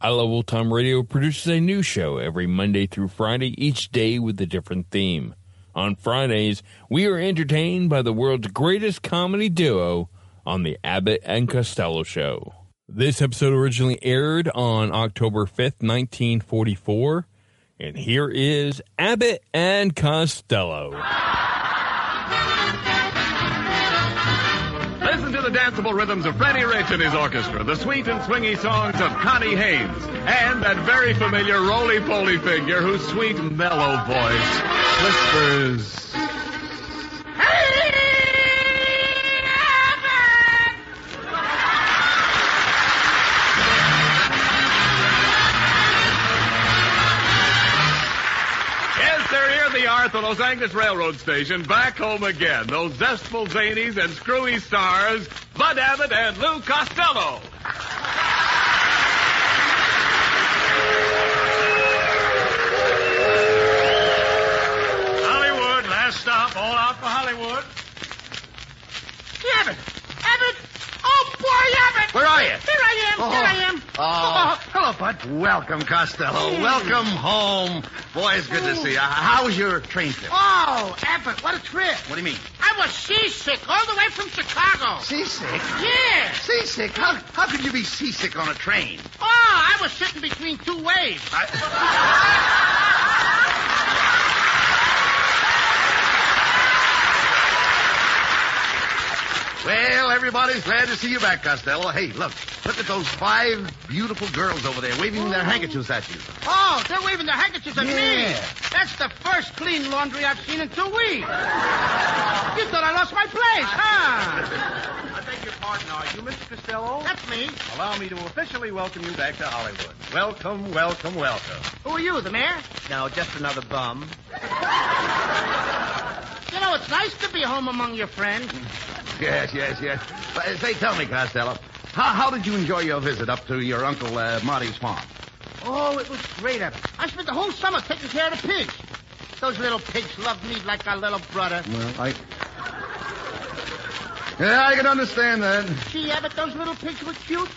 I Love Old Time Radio produces a new show every Monday through Friday, each day with a different theme. On Fridays, we are entertained by the world's greatest comedy duo on the Abbott and Costello Show. This episode originally aired on October 5th, 1944, and here is Abbott and Costello. Listen to the danceable rhythms of Freddie Rich and his orchestra, the sweet and swingy songs of Connie Haynes, and that very familiar roly-poly figure whose sweet, mellow voice whispers. Are at the Los Angeles Railroad Station, back home again. Those zestful zanies and screwy stars, Bud Abbott and Lou Costello. Hollywood, last stop, all out for Hollywood. Abbott! Abbott! Oh, boy, Abbott! Where are you? Here I am, here I oh. am. Oh. oh. Hello, Bud. Welcome, Costello. Welcome home. Boy, it's good to see you. How was your train trip? Oh, Abbott, what a trip. What do you mean? I was seasick all the way from Chicago. Seasick? Yeah. Seasick? How, how could you be seasick on a train? Oh, I was sitting between two waves. I... Well, everybody's glad to see you back, Costello. Hey, look. Look at those five beautiful girls over there waving their oh. handkerchiefs at you. Oh, they're waving their handkerchiefs at me. Yeah. That's the first clean laundry I've seen in two weeks. You thought I lost my place, huh? I beg your pardon, are you Mr. Costello? That's me. Allow me to officially welcome you back to Hollywood. Welcome, welcome, welcome. Who are you, the mayor? No, just another bum. You know, it's nice to be home among your friends. Yes, yes, yes. But, say, tell me, Costello, how, how did you enjoy your visit up to your Uncle uh, Marty's farm? Oh, it was great, Abbott. I spent the whole summer taking care of the pigs. Those little pigs loved me like a little brother. Well, I... Yeah, I can understand that. Gee, Abbott, those little pigs were cute.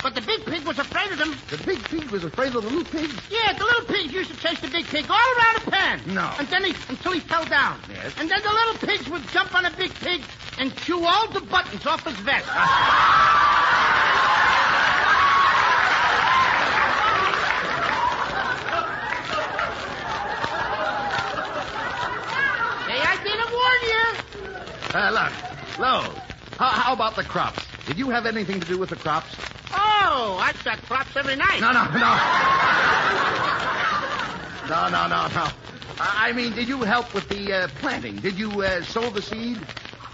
But the big pig was afraid of them. The big pig was afraid of the little pigs? Yeah, the little pigs used to chase the big pig all around the pen. No. And then he, until he fell down. Yes. And then the little pigs would jump on the big pig and chew all the buttons off his vest. hey, I didn't warn you. Uh, look, Lo, how, how about the crops? Did you have anything to do with the crops? Oh, I got crops every night. No, no, no. no, no, no, no. I I mean, did you help with the uh, planting? Did you uh, sow the seed?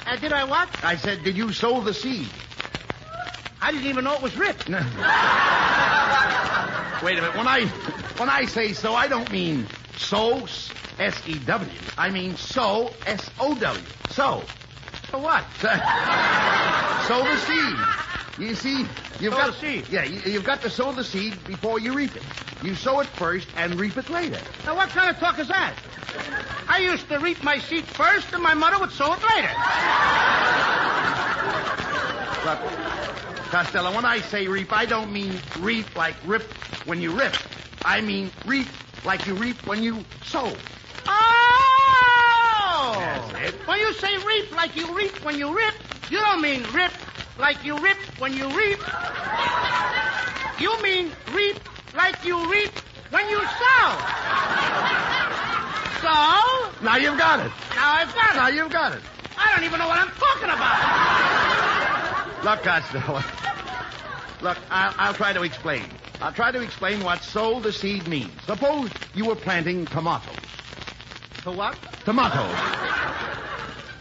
Uh, did I what? I said, did you sow the seed? I didn't even know it was ripped. Wait a minute. When I when I say so, I don't mean sow, S E W. I mean sow, S O W. Sow. For what? sow the seed. You see, you've Sow got the seed? Yeah, you, you've got to sow the seed before you reap it. You sow it first and reap it later. Now, what kind of talk is that? I used to reap my seed first, and my mother would sow it later. Look, Costello, when I say reap, I don't mean reap like rip when you rip. I mean reap like you reap when you sow. Oh! That's it. When you say reap like you reap when you rip, you don't mean rip like you rip when you reap. You mean reap like you reap when you sow. Now you've got it. Now I've got it. Now you've got it. I don't even know what I'm talking about. Look, Costello. Look, I'll, I'll try to explain. I'll try to explain what sow the seed means. Suppose you were planting tomatoes. To what? Tomatoes.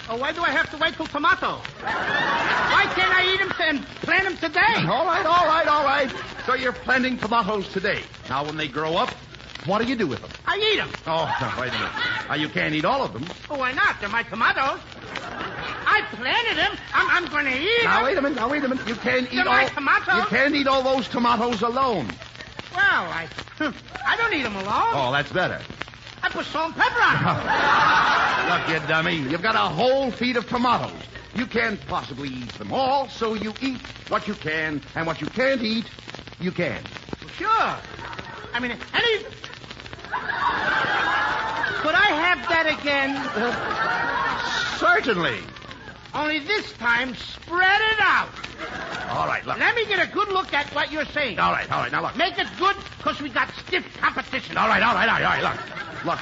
Oh, why do I have to wait till tomato? Why can't I eat them and plant them today? All right, all right, all right. So you're planting tomatoes today. Now, when they grow up, what do you do with them? I eat them. Oh, now, wait a minute. Now, you can't eat all of them. Oh, why not? They're my tomatoes. I planted them. I'm, I'm going to eat Now, them. wait a minute. Now, wait a minute. You can't eat They're all... my tomatoes. You can't eat all those tomatoes alone. Well, I, I don't eat them alone. Oh, that's better. Put salt and pepper on 'em. Look, you dummy. You've got a whole feed of tomatoes. You can't possibly eat them all, so you eat what you can, and what you can't eat, you can. Sure. I mean, any. Could I have that again? Certainly. Only this time, spread it out. All right, look. Let me get a good look at what you're saying. All right, all right. Now, look. Make it good, because we got stiff competition. All right, all right, all right, all right. Look.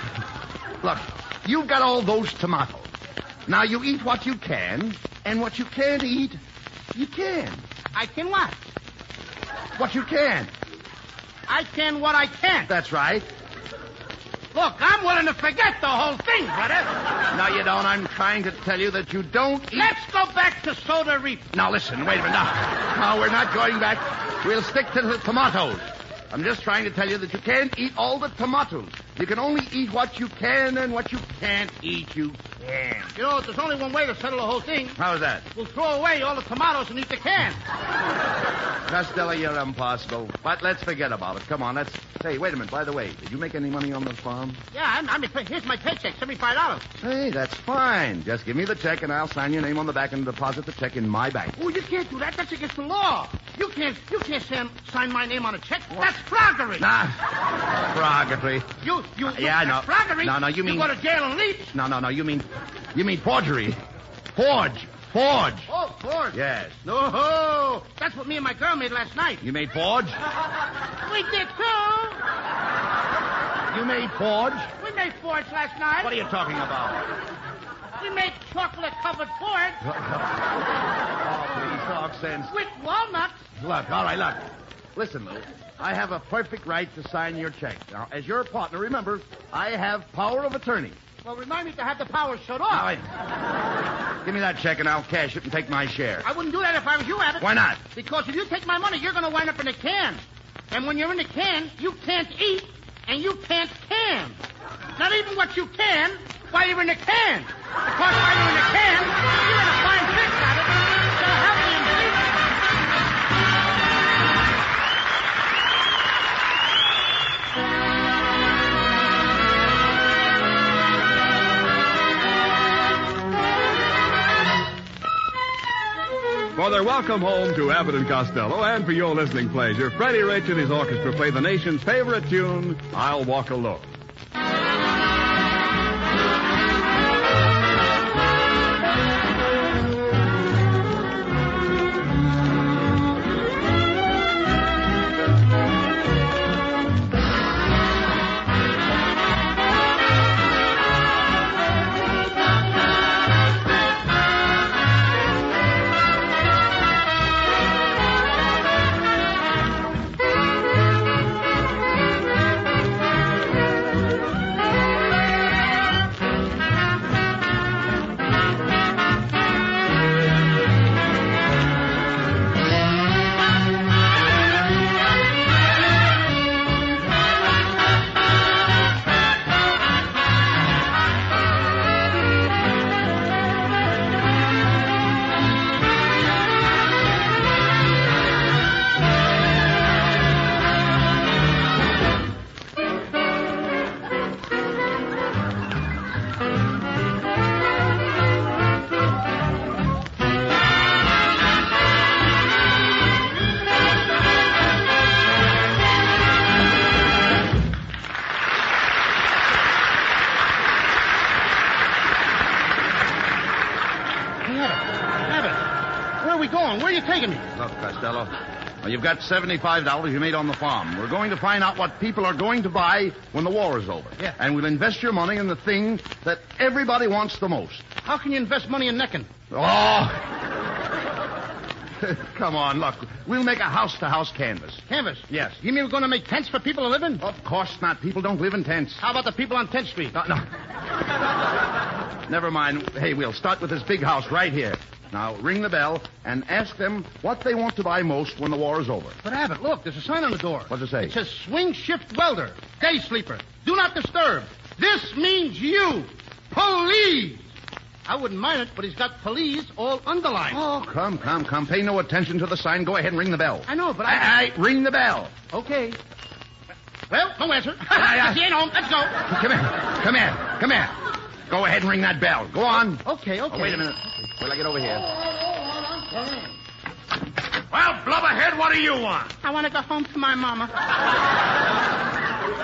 Look. Look. You've got all those tomatoes. Now, you eat what you can, and what you can't eat, you can. I can what? What you can. I can what I can't. That's right. Look, I'm willing to forget the whole thing, brother. No, you don't. I'm trying to tell you that you don't eat. Let's go back to soda reap. Now, listen, wait a minute. Now, no, we're not going back. We'll stick to the tomatoes. I'm just trying to tell you that you can't eat all the tomatoes. You can only eat what you can, and what you can't eat, you can. You know, there's only one way to settle the whole thing. How's that? We'll throw away all the tomatoes and eat the can. Costello, you're impossible. But let's forget about it. Come on, let's. Hey, wait a minute. By the way, did you make any money on the farm? Yeah, I'm, I'm, here's my paycheck, seventy-five dollars. Hey, that's fine. Just give me the check, and I'll sign your name on the back and deposit the check in my bank. Oh, you can't do that. That's against the law. You can't, you can't sign, sign my name on a check. That's froggery. Nah, froggery. You, you, you Yeah, I know. froggery. No, no, you mean- You go to jail and leave. No, no, no. You mean, you mean forgery? Forge, forge. Oh, forge. Yes. No, that's what me and my girl made last night. You made forge. We did too. You made forge. We made forge last night. What are you talking about? We made chocolate-covered Fords Oh, please talk sense. with walnuts. Look, all right, look. Listen, Lou. I have a perfect right to sign your check. Now, as your partner, remember, I have power of attorney. Well, remind me to have the power shut Now, off. wait. Give me that check and I'll cash it and take my share. I wouldn't do that if I was you, Abbott. Why not? Because if you take my money, you're going to wind up in a can. And when you're in a can, you can't eat and you can't can. Not even what you can while you're in a can. Because while you're in a can, For their welcome home to Abbott and Costello, and for your listening pleasure, Freddie Rich and his orchestra play the nation's favorite tune, I'll Walk Alone. Costello, Well, you've got $75 you made on the farm. We're going to find out what people are going to buy when the war is over. Yeah. And we'll invest your money in the thing that everybody wants the most. How can you invest money in necking? Oh! Come on, look. We'll make a house-to-house canvas. Canvas. Yes. You mean we're going to make tents for people to live in? Of course not. People don't live in tents. How about the people on 10th Street? No, no. Never mind. Hey, we'll start with this big house right here. Now, ring the bell and ask them what they want to buy most when the war is over. But Abbott, look, there's a sign on the door. What's it say? It says swing shift welder, day sleeper. Do not disturb. This means you. Police. I wouldn't mind it, but he's got police all underlined. Oh, come, come, come. Pay no attention to the sign. Go ahead and ring the bell. I know, but I. Aye, aye, ring the bell. Okay. Well, no answer. Aye. She ain't home. Let's go. Come here. Come here. Come here. Go ahead and ring that bell. Go on. Okay, okay. Oh, wait a minute. Till I get over here. Well, Blubberhead, what do you want? I want to go home to my mama.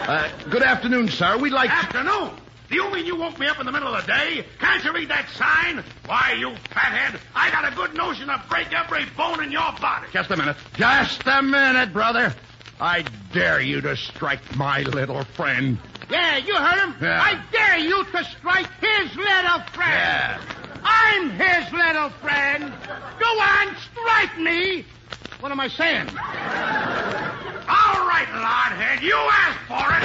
Uh, good afternoon, sir. We'd like to... Afternoon. Do you mean you woke me up in the middle of the day? Can't you read that sign? Why, you fathead, I got a good notion to break every bone in your body. Just a minute. Just a minute, brother. I dare you to strike my little friend. Yeah, you heard him. Yeah. I dare you to strike his little friend. Yeah. I'm his little friend. Go on, strike me. What am I saying? All right, Lordhead, you asked for it.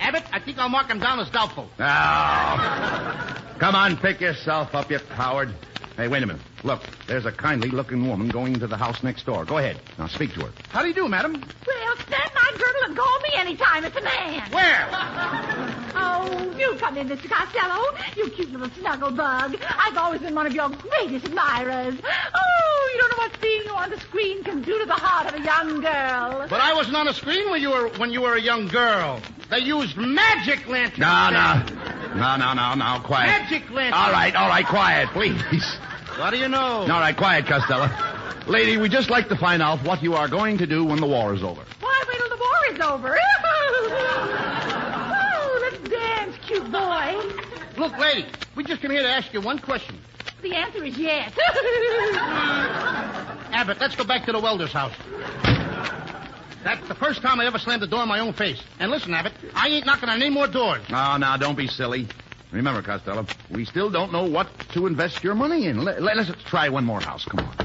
Abbott, I think I'll mark him down as doubtful. Now, come on, pick yourself up, you coward. Hey, wait a minute. Look, there's a kindly-looking woman going into the house next door. Go ahead. Now, speak to her. How do you do, madam? Well, snap my girdle and call me anytime. It's a man. Where? Oh, you come in, Mr. Costello. You cute little snuggle bug. I've always been one of your greatest admirers. Oh, you don't know what seeing you on the screen can do to the heart of a young girl. But I wasn't on the screen when you were when you were a young girl. They used magic lanterns. No, no. No, no, no, no. Quiet. Magic lanterns. All right, all right, quiet, please. What do you know? All right, quiet, Costello. Lady, we'd just like to find out what you are going to do when the war is over. Why wait till the war is over? oh, let's dance, cute boy. Look, lady, we just came here to ask you one question. The answer is yes. Abbott, let's go back to the welder's house. That's the first time I ever slammed the door in my own face. And listen, Abbott, I ain't knocking on any more doors. No, now, don't be silly. Remember, Costello, we still don't know what to invest your money in. Let, let, us try one more house. Come on.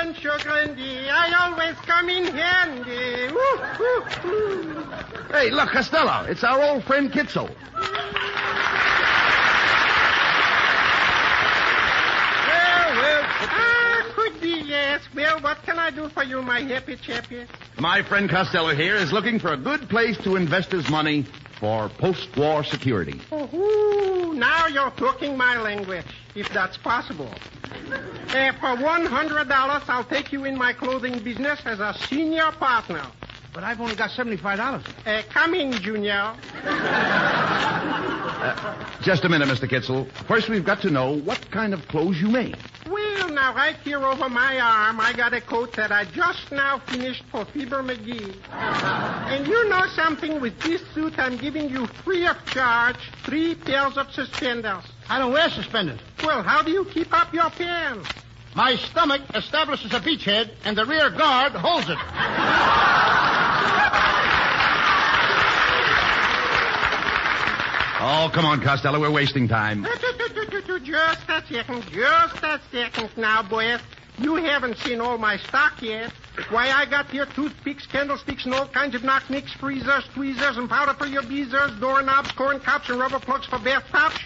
Iron sugar and I always come in handy. Woo, woo, woo. Hey, look, Costello, it's our old friend Kitzel. Well, well, ah, could be yes. Well, what can I do for you, my happy chappy? My friend Costello here is looking for a good place to invest his money for post-war security. Oh, now you're talking my language, if that's possible. Uh, for one hundred dollars, I'll take you in my clothing business as a senior partner. But I've only got seventy-five dollars. Uh, come in, Junior. Just a minute, Mr. Kitzel. First, we've got to know what kind of clothes you make. Well, now right here over my arm, I got a coat that I just now finished for Fibber McGee. And you know something? With this suit, I'm giving you free of charge three pairs of suspenders. I don't wear suspenders. Well, how do you keep up your pants? My stomach establishes a beachhead, and the rear guard holds it. Oh, come on, Costello. We're wasting time. Just a second, just a second now, boys. You haven't seen all my stock yet. Why, I got here toothpicks, candlesticks, and all kinds of knock-nicks, freezers, tweezers, and powder for your beezers, doorknobs, corn cups, and rubber plugs for bathtubs.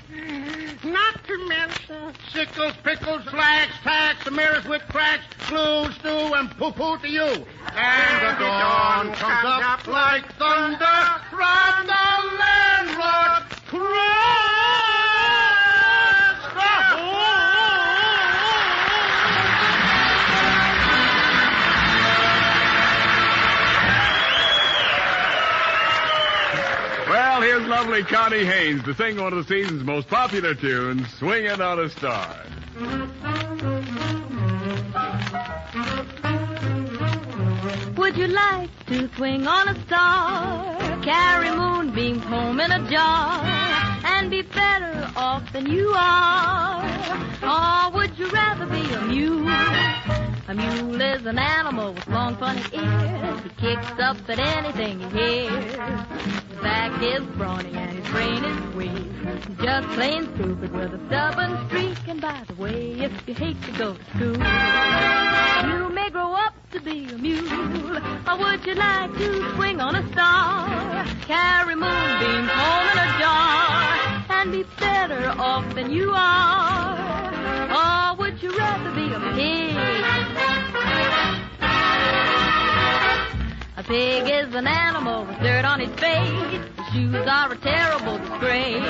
Not to mention... Sickles, pickles, flags, tacks, mirrors with cracks, glue, stew, and poo-poo to you. And the dawn comes up like thunder from the landlord. Well, here's lovely Connie Haynes to sing one of the season's most popular tunes, Swinging on a Star. Would you like to swing on a star? Carry moonbeams home in a jar and be better off than you are? Or would you rather be a mule? A mule is an animal with long funny ears. He kicks up at anything he hears. His back is brawny and his brain is weak. Just plain stupid with a stubborn streak. And by the way, if you hate to go to school, you may grow up to be a mule. Or would you like to swing on a star? Carry moonbeams home in a jar and be better off than you are? Or would you rather be a pig? A pig is an animal with dirt on his face. His shoes are a terrible disgrace.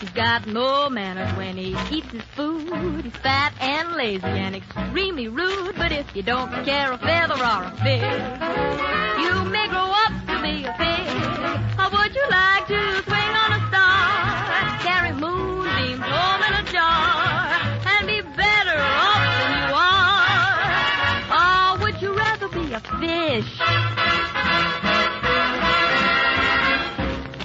He's got no manners when he eats his food. He's fat and lazy and extremely rude. But if you don't care a feather or a fig, you may grow up to be a pig. Fish?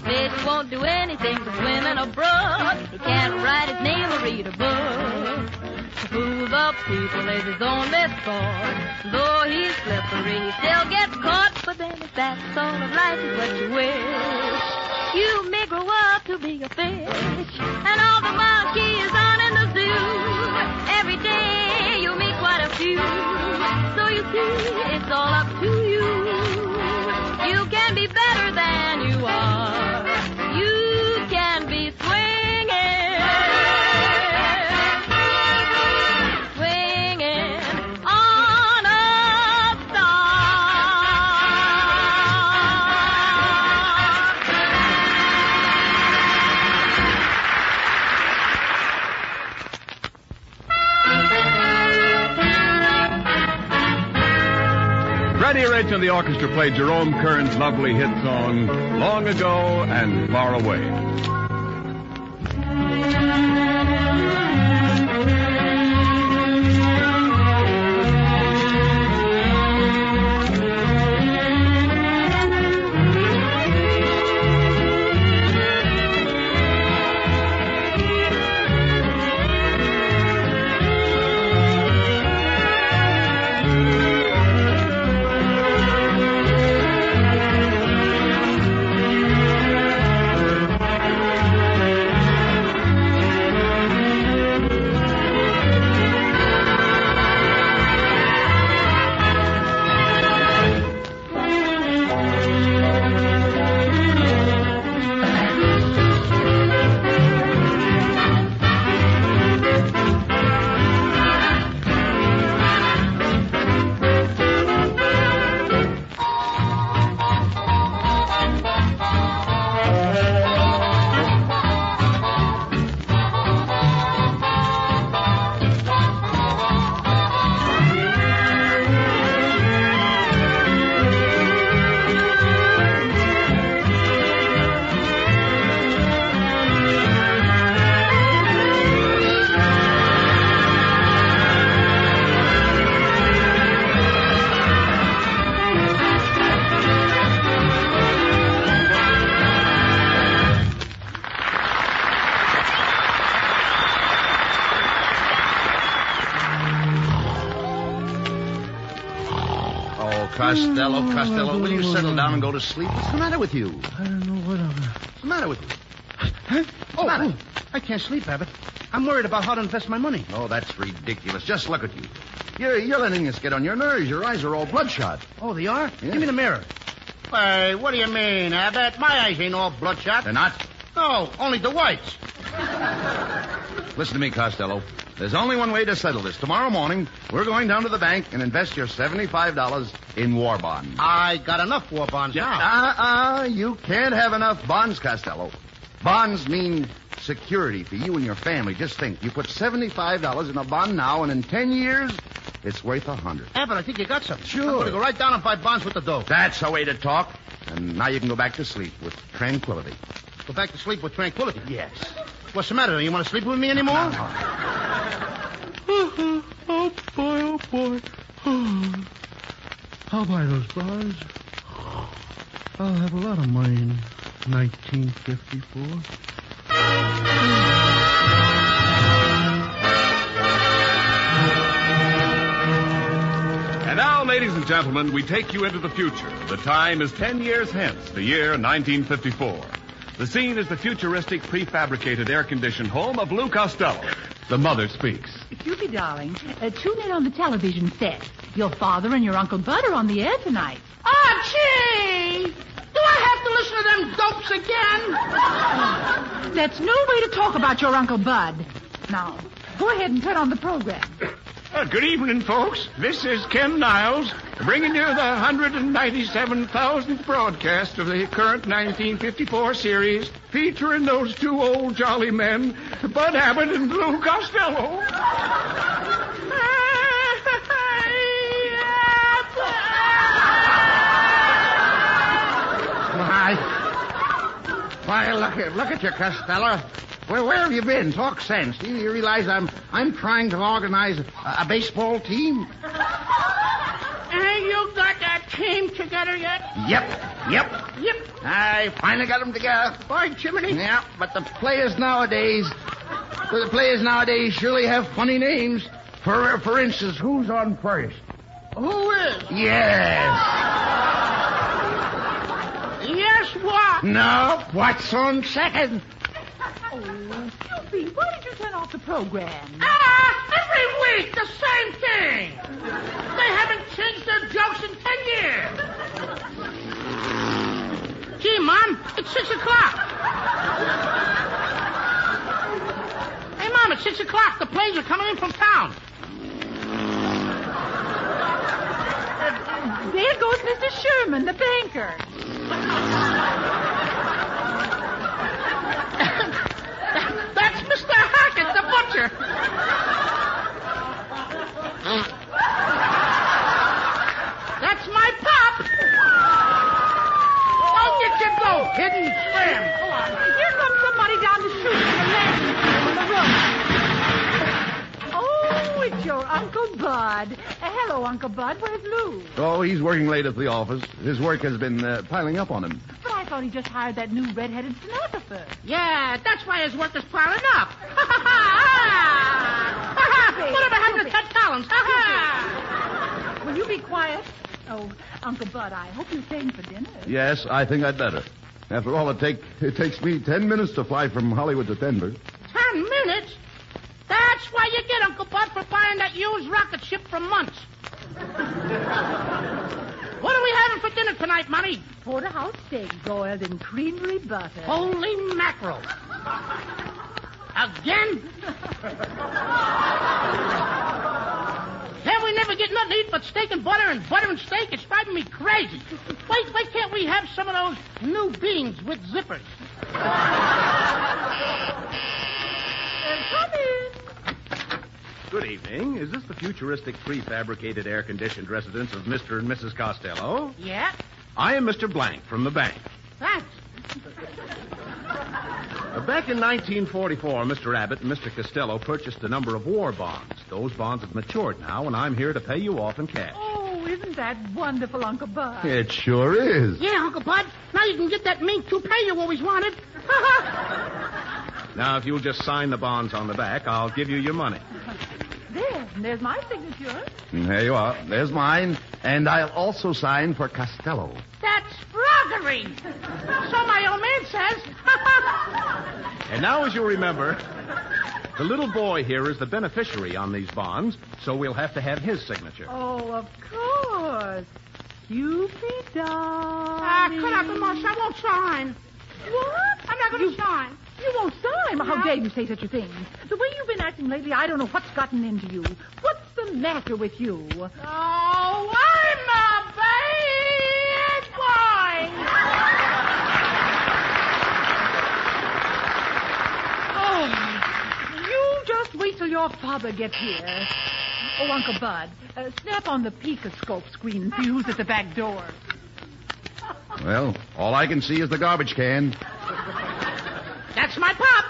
Fish won't do anything but swim in a brook. He can't write his name or read a book. To fool the people is his only sport. Though he's slippery, he still gets caught. But then if that's all of life is what you wish, you may grow up to be a fish. And all the monkeys on in the zoo, every day you meet quite a few. You see, it's all up to you. You can Freddie Rich and the orchestra played Jerome Kern's lovely hit song, Long Ago and Far Away. Go to sleep? What's the matter with you? I don't know what I'm... What's the matter with you? Huh? Oh, matter? oh, I can't sleep, Abbott. I'm worried about how to invest my money. Oh, that's ridiculous. Just look at you. You're, you're letting this get on your nerves. Your eyes are all bloodshot. Oh, they are? Yeah. Give me the mirror. Hey, what do you mean, Abbott? My eyes ain't all bloodshot. They're not? No, only the whites. Listen to me, Costello. There's only one way to settle this. Tomorrow morning, we're going down to the bank and invest your $75 in war bonds. I got enough war bonds now. Uh-uh. You can't have enough bonds, Costello. Bonds mean security for you and your family. Just think. You put $75 in a bond now, and in 10 years, it's worth a 100 Abbott, I think you got something. Sure. I'm going to go right down and buy bonds with the dough. That's the way to talk. And now you can go back to sleep with tranquility. Go back to sleep with tranquility. Yes. What's the matter? Do you want to sleep with me anymore? oh, boy, oh, boy. I'll buy those bars. I'll have a lot of money in 1954. And now, ladies and gentlemen, we take you into the future. The time is 10 years hence, the year 1954. The scene is the futuristic prefabricated air conditioned home of Lou Costello. The mother speaks. Cupid, darling, uh, tune in on the television set. Your father and your Uncle Bud are on the air tonight. Archie! Do I have to listen to them dopes again? That's no way to talk about your Uncle Bud. Now, go ahead and turn on the program. Uh, good evening, folks. This is Ken Niles, bringing you the 197,000th broadcast of the current 1954 series, featuring those two old jolly men, Bud Abbott and Lou Costello. Why? Why, look at look at you, Costello. Where, where have you been? Talk sense. Do you realize I'm I'm trying to organize a, a baseball team? Ain't you got that team together yet? Yep, yep. Yep. I finally got them together. By Jiminy. Yeah, but the players nowadays, the players nowadays surely have funny names. For for instance, who's on first? Who is? Yes. Yes, what? No, what's on second? Oh, why did you turn off the program? Ah, every week the same thing. They haven't changed their jokes in ten years. Gee, Mom, it's six o'clock. Hey, Mom, it's six o'clock. The planes are coming in from town. There goes Mr. Sherman, the banker. That's Mr. Hackett, the butcher. That's my pop. I'll get you go, hidden trim. Go on. Here comes somebody down the street from the landing on the road. Oh, it's your Uncle Bud. Uh, hello, Uncle Bud. Where's Lou? Oh, he's working late at the office. His work has been uh, piling up on him. But I thought he just hired that new red-headed stenographer. Yeah, that's why his work is piling up. Whatever happened to Ted Collins? Will you be quiet? Oh, Uncle Bud, I hope you're staying for dinner. Yes, I think I'd better. After all, it take it takes me ten minutes to fly from Hollywood to Denver. Ten minutes? That's why you get Uncle Bud for buying that used rocket ship from Munch. what are we having for dinner tonight, Money? Porterhouse steak broiled in creamery butter. Holy mackerel. Again? Hell, we never get nothing to eat but steak and butter and butter and steak. It's driving me crazy. Why, why can't we have some of those new beans with zippers? come in. Good evening. Is this the futuristic prefabricated air conditioned residence of Mr. and Mrs. Costello? Yeah? I am Mr. Blank from the bank. Thanks. Uh, back in 1944, Mr. Abbott and Mr. Costello purchased a number of war bonds. Those bonds have matured now, and I'm here to pay you off in cash. Oh, isn't that wonderful, Uncle Bud? It sure is. Yeah, Uncle Bud. Now you can get that mink toupee you always wanted. Now, if you'll just sign the bonds on the back, I'll give you your money. There, there's my signature. And There you are. There's mine. And I'll also sign for Costello. That's froggery. So my old man says. And now, as you remember, the little boy here is the beneficiary on these bonds, so we'll have to have his signature. Oh, of course. Cupid, darling. Ah, cut out the mush. I won't sign. What? I'm not going to sign. You won't sign. Well, how dare you say such a thing? The way you've been acting lately, I don't know what's gotten into you. What's the matter with you? Oh, I'm a bad boy. Oh, you just wait till your father gets here. Oh, Uncle Bud, uh, snap on the Picoscope screen and fuse at the back door. Well, all I can see is the garbage can. That's my pop.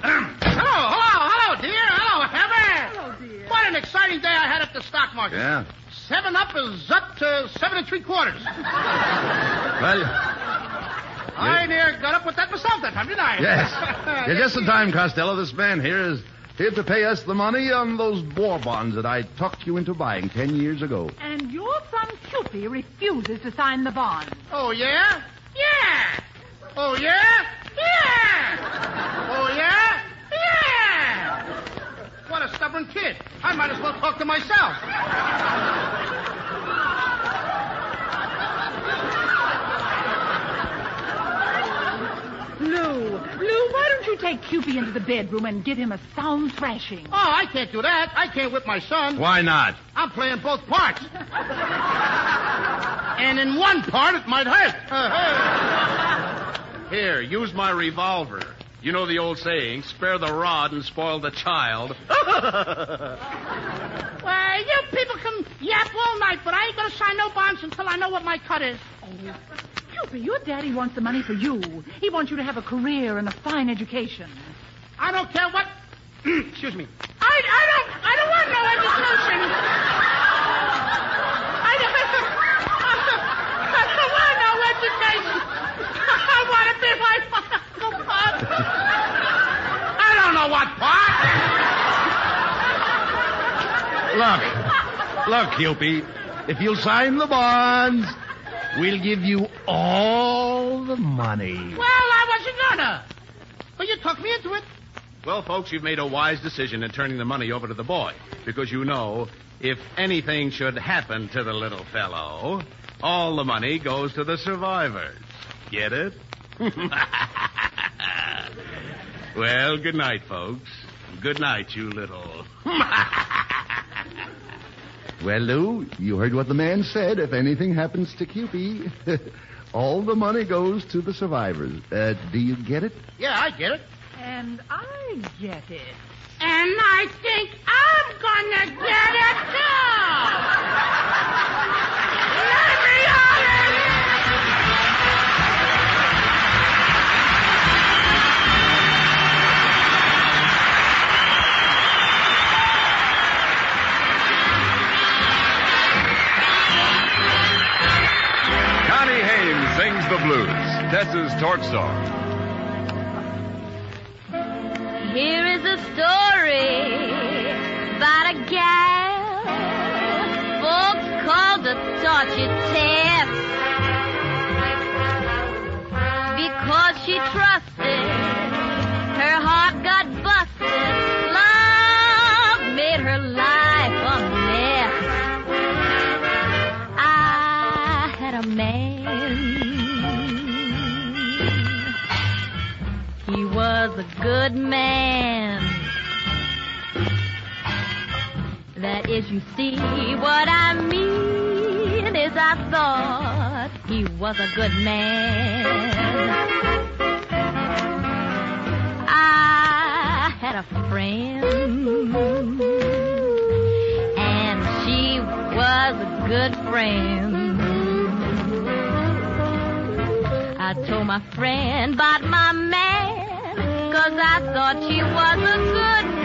hello, hello, hello, dear. Hello, Heather. Hello, dear. What an exciting day I had at the stock market. Yeah. Seven up is up to seven and three quarters. Well, I near got up with that myself that time, didn't I? yes. You're just in time, Costello. This man here is Here to pay us the money on those war bonds that I talked you into buying ten years ago. And your son Cupid refuses to sign the bond. Oh, yeah? Yeah! Oh, yeah? Yeah! Oh, yeah? Yeah! What a stubborn kid. I might as well talk to myself. Lou, Lou, why don't you take Cupid into the bedroom and give him a sound thrashing? Oh, I can't do that. I can't whip my son. Why not? I'm playing both parts. and in one part, it might hurt. Here, use my revolver. You know the old saying, spare the rod and spoil the child. well, you people can yap all night, but I ain't going to sign no bonds until I know what my cut is. Cupid, your daddy wants the money for you. He wants you to have a career and a fine education. I don't care what. Excuse me. I, I don't. I don't want no education. I don't. I don't want no education. I want to be my Uncle Pop. I don't know what part. Look. Look, Cupid. If you'll sign the bonds, we'll give you all the money. Well, I wasn't gonna. But you talked me into it. Well, folks, you've made a wise decision in turning the money over to the boy. Because you know, if anything should happen to the little fellow, all the money goes to the survivors. Get it? well, good night, folks. Good night, you little. Well, Lou, you heard what the man said. If anything happens to Cupid, all the money goes to the survivors. Uh, do you get it? Yeah, I get it. And I get it. And I think I'm gonna get it too. Sings the blues, Tess's torch song. Here is a story about a gal. Folks called the torture test. Because she trusted Is, you see, what I mean is I thought he was a good man. I had a friend, and she was a good friend. I told my friend about my man, cause I thought she was a good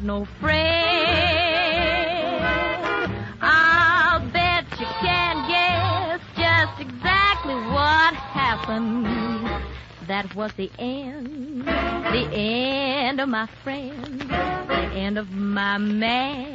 got no friend. I'll bet you can guess just exactly what happened. That was the end, the end of my friend, the end of my man,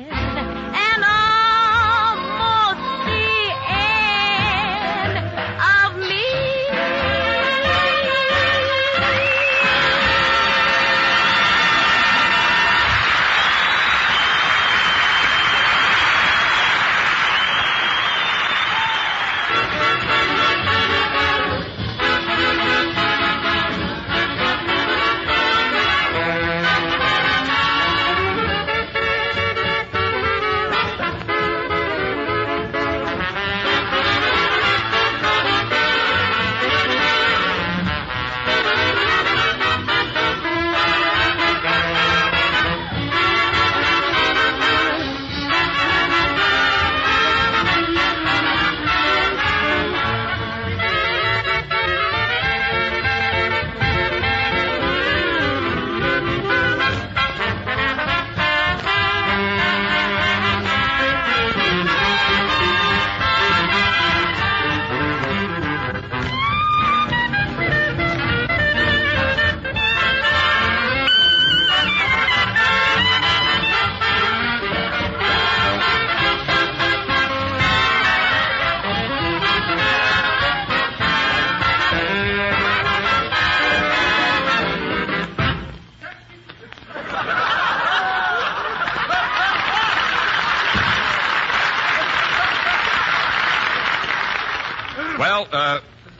Well, uh,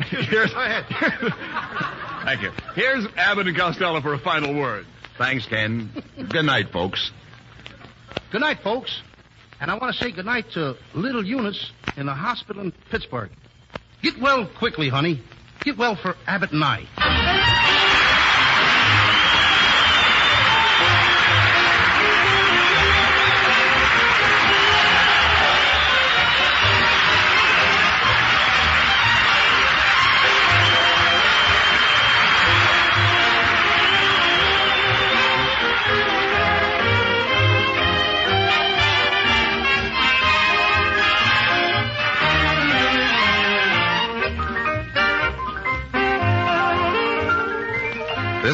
here's. Go ahead. Thank you. Here's Abbott and Costello for a final word. Thanks, Ken. Good night, folks. Good night, folks. And I want to say good night to little Eunice in the hospital in Pittsburgh. Get well quickly, honey. Get well for Abbott and I.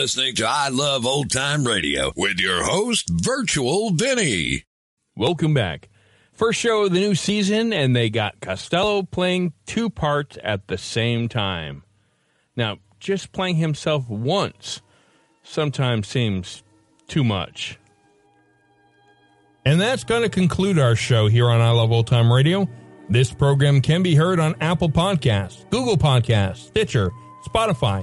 Listening to I Love Old Time Radio with your host, Virtual Vinny. Welcome back. First show of the new season, and they got Costello playing two parts at the same time. Now, just playing himself once sometimes seems too much. And that's going to conclude our show here on I Love Old Time Radio. This program can be heard on Apple Podcasts, Google Podcasts, Stitcher, Spotify,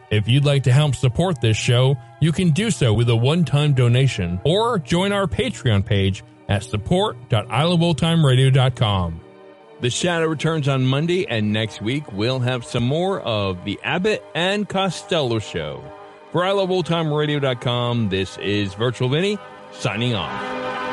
If you'd like to help support this show, you can do so with a one-time donation or join our Patreon page at support.iloveoldtimeradio.com. The Shadow returns on Monday, and next week we'll have some more of the Abbott and Costello Show. For iloveoldtimeradio.com, this is Virtual Vinny signing off.